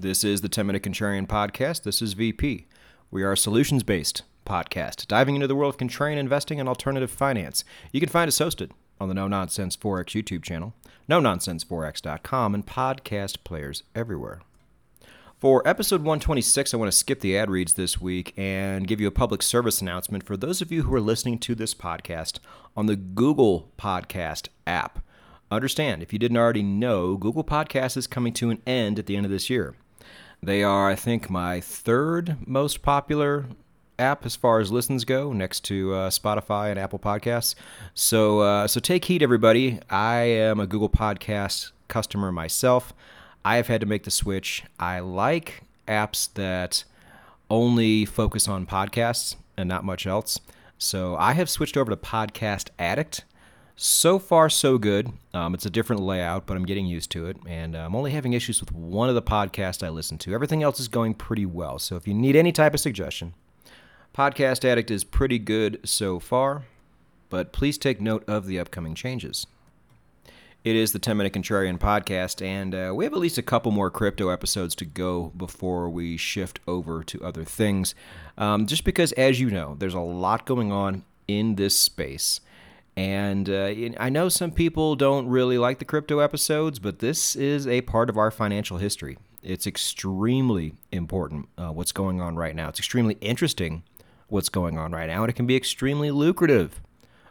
This is the 10 Minute Contrarian Podcast. This is VP. We are a solutions based podcast, diving into the world of contrarian investing and alternative finance. You can find us hosted on the No Nonsense Forex YouTube channel, no nonsenseforex.com, and podcast players everywhere. For episode 126, I want to skip the ad reads this week and give you a public service announcement for those of you who are listening to this podcast on the Google Podcast app. Understand, if you didn't already know, Google Podcast is coming to an end at the end of this year. They are, I think, my third most popular app as far as listens go, next to uh, Spotify and Apple Podcasts. So, uh, so take heed, everybody. I am a Google Podcast customer myself. I have had to make the switch. I like apps that only focus on podcasts and not much else. So I have switched over to Podcast Addict. So far, so good. Um, it's a different layout, but I'm getting used to it. And uh, I'm only having issues with one of the podcasts I listen to. Everything else is going pretty well. So if you need any type of suggestion, Podcast Addict is pretty good so far, but please take note of the upcoming changes. It is the 10 Minute Contrarian podcast, and uh, we have at least a couple more crypto episodes to go before we shift over to other things. Um, just because, as you know, there's a lot going on in this space. And uh, I know some people don't really like the crypto episodes, but this is a part of our financial history. It's extremely important uh, what's going on right now. It's extremely interesting what's going on right now, and it can be extremely lucrative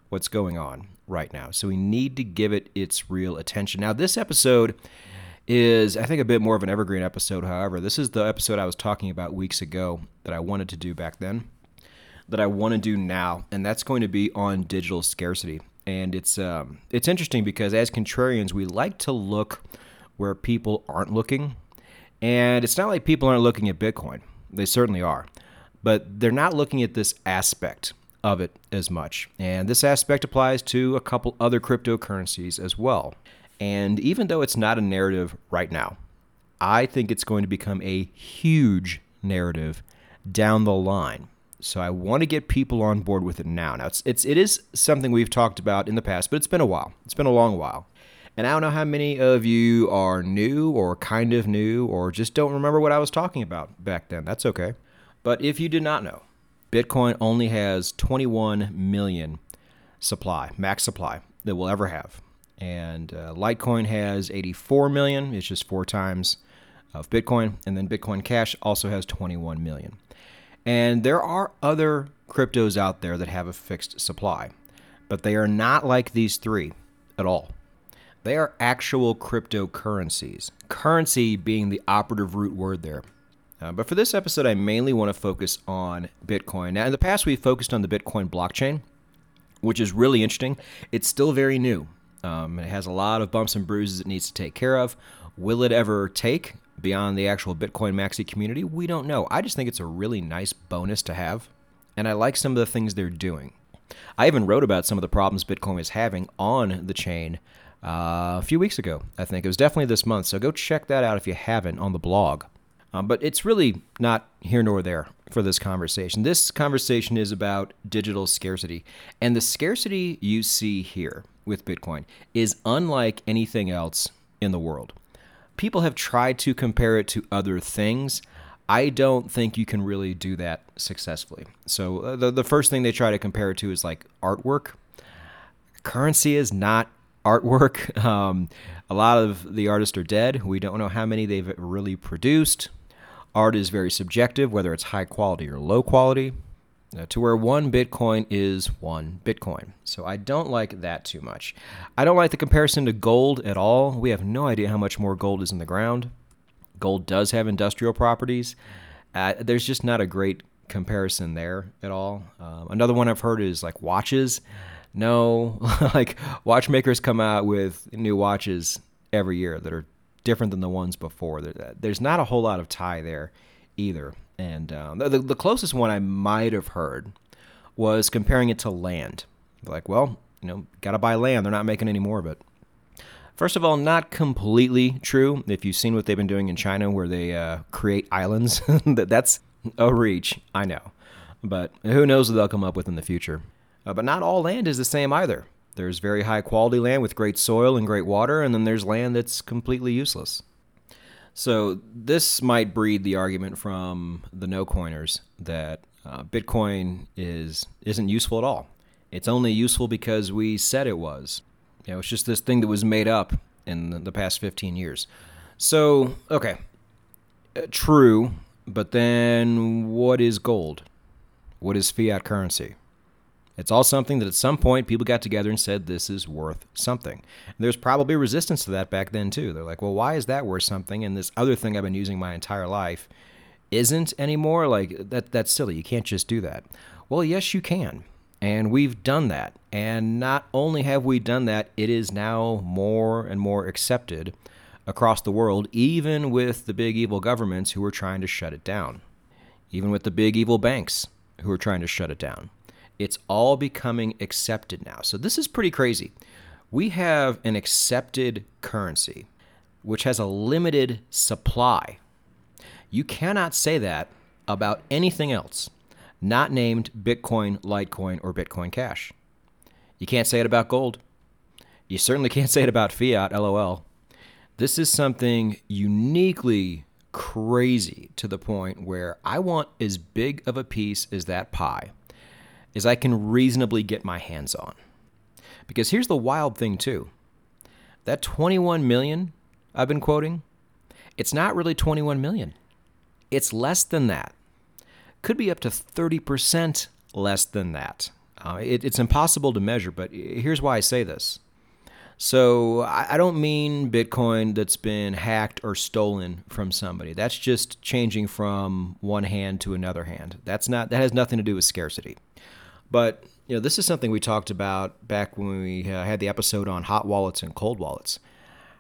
what's going on right now. So we need to give it its real attention. Now, this episode is, I think, a bit more of an evergreen episode. However, this is the episode I was talking about weeks ago that I wanted to do back then, that I want to do now, and that's going to be on digital scarcity. And it's um, it's interesting because as contrarians, we like to look where people aren't looking, and it's not like people aren't looking at Bitcoin. They certainly are, but they're not looking at this aspect of it as much. And this aspect applies to a couple other cryptocurrencies as well. And even though it's not a narrative right now, I think it's going to become a huge narrative down the line. So I want to get people on board with it now. Now it's, it's it is something we've talked about in the past, but it's been a while. It's been a long while. And I don't know how many of you are new or kind of new or just don't remember what I was talking about back then. That's okay. But if you did not know, Bitcoin only has 21 million supply, max supply that we'll ever have. And uh, Litecoin has 84 million, it's just four times of Bitcoin. And then Bitcoin Cash also has 21 million. And there are other cryptos out there that have a fixed supply, but they are not like these three at all. They are actual cryptocurrencies, currency being the operative root word there. Uh, but for this episode, I mainly want to focus on Bitcoin. Now, in the past, we focused on the Bitcoin blockchain, which is really interesting. It's still very new. Um, it has a lot of bumps and bruises it needs to take care of. Will it ever take beyond the actual Bitcoin maxi community? We don't know. I just think it's a really nice bonus to have, and I like some of the things they're doing. I even wrote about some of the problems Bitcoin is having on the chain uh, a few weeks ago. I think it was definitely this month. So go check that out if you haven't on the blog. Um, but it's really not here nor there for this conversation. This conversation is about digital scarcity. And the scarcity you see here with Bitcoin is unlike anything else in the world. People have tried to compare it to other things. I don't think you can really do that successfully. So, uh, the, the first thing they try to compare it to is like artwork. Currency is not artwork. Um, a lot of the artists are dead. We don't know how many they've really produced. Art is very subjective, whether it's high quality or low quality, to where one Bitcoin is one Bitcoin. So I don't like that too much. I don't like the comparison to gold at all. We have no idea how much more gold is in the ground. Gold does have industrial properties. Uh, there's just not a great comparison there at all. Um, another one I've heard is like watches. No, like watchmakers come out with new watches every year that are different than the ones before. There's not a whole lot of tie there either. And um, the, the closest one I might have heard was comparing it to land. Like, well, you know, got to buy land. They're not making any more of it. First of all, not completely true. If you've seen what they've been doing in China, where they uh, create islands, that that's a reach. I know, but who knows what they'll come up with in the future. Uh, but not all land is the same either. There's very high quality land with great soil and great water, and then there's land that's completely useless. So this might breed the argument from the no coiners that uh, Bitcoin is isn't useful at all. It's only useful because we said it was. You know, it's just this thing that was made up in the past 15 years. So, okay, uh, true, but then what is gold? What is fiat currency? It's all something that at some point people got together and said this is worth something. And there's probably resistance to that back then too. They're like, well, why is that worth something? And this other thing I've been using my entire life isn't anymore. Like that that's silly. You can't just do that. Well, yes, you can. And we've done that. And not only have we done that, it is now more and more accepted across the world, even with the big evil governments who are trying to shut it down, even with the big evil banks who are trying to shut it down. It's all becoming accepted now. So this is pretty crazy. We have an accepted currency which has a limited supply. You cannot say that about anything else not named Bitcoin, Litecoin, or Bitcoin Cash. You can't say it about gold. You certainly can't say it about fiat, lol. This is something uniquely crazy to the point where I want as big of a piece as that pie is I can reasonably get my hands on. Because here's the wild thing too. That 21 million I've been quoting, it's not really 21 million. It's less than that. Could be up to 30% less than that. Uh, it, it's impossible to measure, but here's why I say this. So I, I don't mean Bitcoin that's been hacked or stolen from somebody. That's just changing from one hand to another hand. That's not that has nothing to do with scarcity. But you know, this is something we talked about back when we uh, had the episode on hot wallets and cold wallets.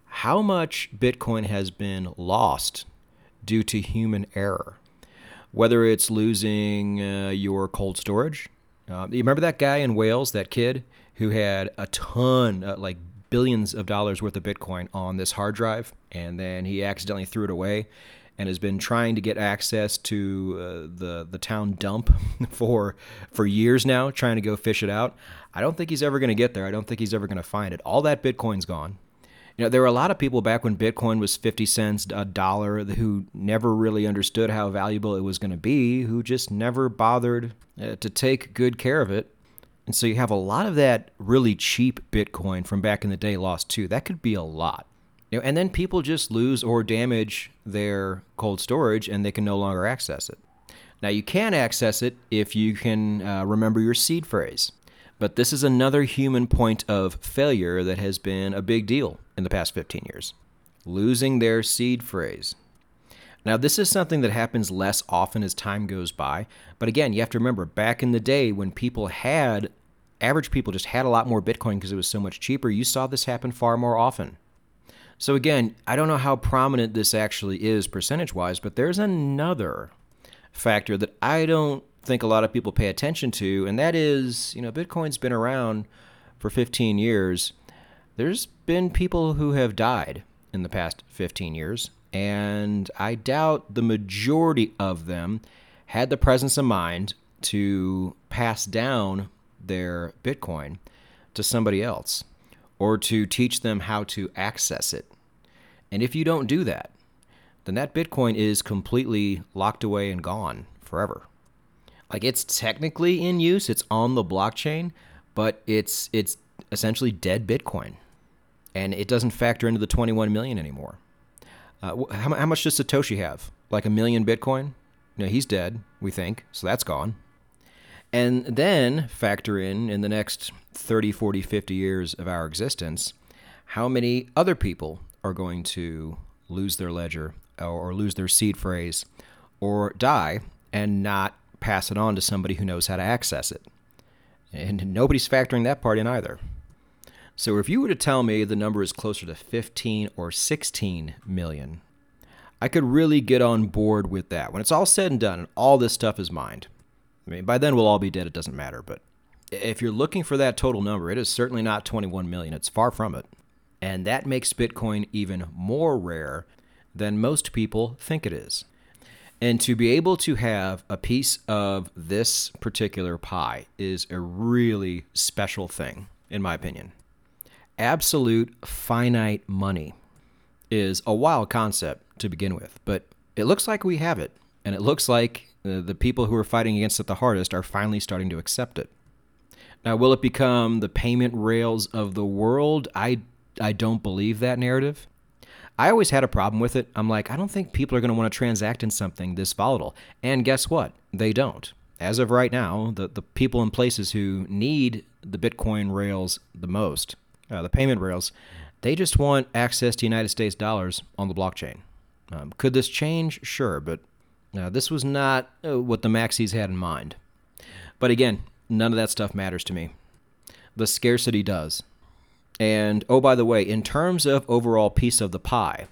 How much Bitcoin has been lost due to human error? Whether it's losing uh, your cold storage. Uh, you remember that guy in Wales, that kid who had a ton, uh, like billions of dollars worth of Bitcoin on this hard drive, and then he accidentally threw it away and has been trying to get access to uh, the the town dump for for years now, trying to go fish it out. I don't think he's ever going to get there. I don't think he's ever going to find it. All that Bitcoin's gone. You know, there were a lot of people back when Bitcoin was 50 cents a dollar who never really understood how valuable it was going to be, who just never bothered uh, to take good care of it. And so you have a lot of that really cheap Bitcoin from back in the day lost too. That could be a lot. You know, and then people just lose or damage their cold storage and they can no longer access it. Now, you can access it if you can uh, remember your seed phrase. But this is another human point of failure that has been a big deal in the past 15 years losing their seed phrase. Now, this is something that happens less often as time goes by. But again, you have to remember back in the day when people had, average people just had a lot more Bitcoin because it was so much cheaper, you saw this happen far more often. So again, I don't know how prominent this actually is percentage wise, but there's another factor that I don't think a lot of people pay attention to, and that is, you know, Bitcoin's been around for 15 years. There's been people who have died in the past 15 years, and I doubt the majority of them had the presence of mind to pass down their Bitcoin to somebody else or to teach them how to access it. And if you don't do that, then that Bitcoin is completely locked away and gone forever. Like it's technically in use, it's on the blockchain, but it's it's essentially dead Bitcoin, and it doesn't factor into the 21 million anymore. Uh, how, how much does Satoshi have? Like a million Bitcoin? No, he's dead. We think so. That's gone. And then factor in in the next 30, 40, 50 years of our existence, how many other people are going to lose their ledger or lose their seed phrase or die and not pass it on to somebody who knows how to access it. And nobody's factoring that part in either. So if you were to tell me the number is closer to 15 or 16 million, I could really get on board with that. When it's all said and done, and all this stuff is mined. I mean, by then we'll all be dead, it doesn't matter, but if you're looking for that total number, it is certainly not 21 million. It's far from it. And that makes Bitcoin even more rare than most people think it is. And to be able to have a piece of this particular pie is a really special thing, in my opinion. Absolute finite money is a wild concept to begin with, but it looks like we have it, and it looks like uh, the people who are fighting against it the hardest are finally starting to accept it. Now, will it become the payment rails of the world? I, I don't believe that narrative. I always had a problem with it. I'm like, I don't think people are going to want to transact in something this volatile. And guess what? They don't. As of right now, the, the people in places who need the Bitcoin rails the most, uh, the payment rails, they just want access to United States dollars on the blockchain. Um, could this change? Sure, but uh, this was not uh, what the maxis had in mind. But again, none of that stuff matters to me. The scarcity does. And oh, by the way, in terms of overall piece of the pie,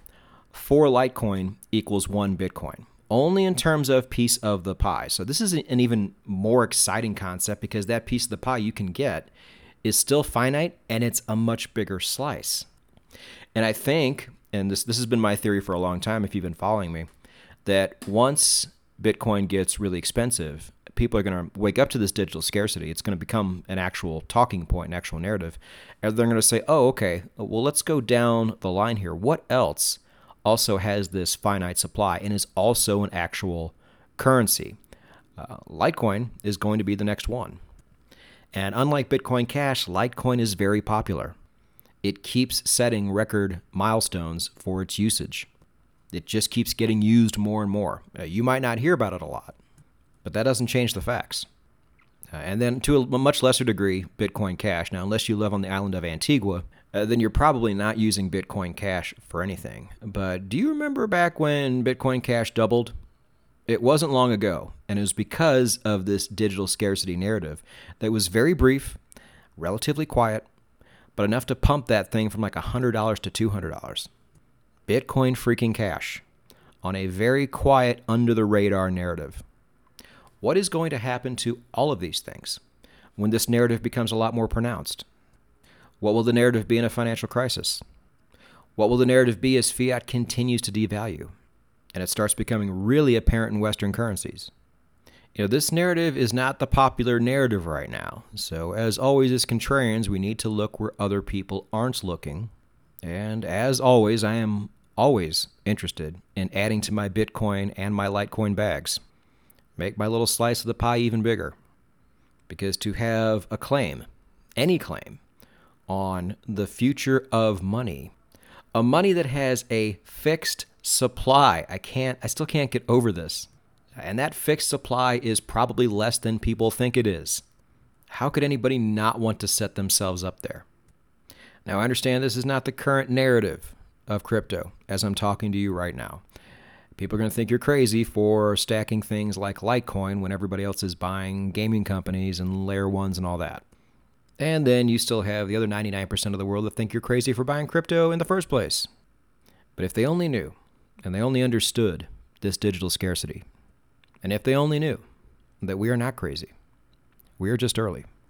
four Litecoin equals one Bitcoin. Only in terms of piece of the pie. So this is an even more exciting concept because that piece of the pie you can get is still finite and it's a much bigger slice. And I think, and this this has been my theory for a long time if you've been following me, that once Bitcoin gets really expensive, people are going to wake up to this digital scarcity. It's going to become an actual talking point, an actual narrative. And they're going to say, oh, okay, well, let's go down the line here. What else also has this finite supply and is also an actual currency? Uh, Litecoin is going to be the next one. And unlike Bitcoin Cash, Litecoin is very popular. It keeps setting record milestones for its usage. It just keeps getting used more and more. Uh, you might not hear about it a lot, but that doesn't change the facts. Uh, and then, to a much lesser degree, Bitcoin Cash. Now, unless you live on the island of Antigua, uh, then you're probably not using Bitcoin Cash for anything. But do you remember back when Bitcoin Cash doubled? It wasn't long ago, and it was because of this digital scarcity narrative that was very brief, relatively quiet, but enough to pump that thing from like $100 to $200. Bitcoin freaking Cash on a very quiet, under the radar narrative. What is going to happen to all of these things when this narrative becomes a lot more pronounced? What will the narrative be in a financial crisis? What will the narrative be as fiat continues to devalue and it starts becoming really apparent in Western currencies? You know, this narrative is not the popular narrative right now. So, as always, as contrarians, we need to look where other people aren't looking. And as always, I am always interested in adding to my Bitcoin and my Litecoin bags make my little slice of the pie even bigger. Because to have a claim, any claim, on the future of money, a money that has a fixed supply, I can't, I still can't get over this. And that fixed supply is probably less than people think it is. How could anybody not want to set themselves up there? Now, I understand this is not the current narrative of crypto as I'm talking to you right now. People are going to think you're crazy for stacking things like Litecoin when everybody else is buying gaming companies and layer ones and all that. And then you still have the other 99% of the world that think you're crazy for buying crypto in the first place. But if they only knew, and they only understood this digital scarcity, and if they only knew that we are not crazy, we are just early.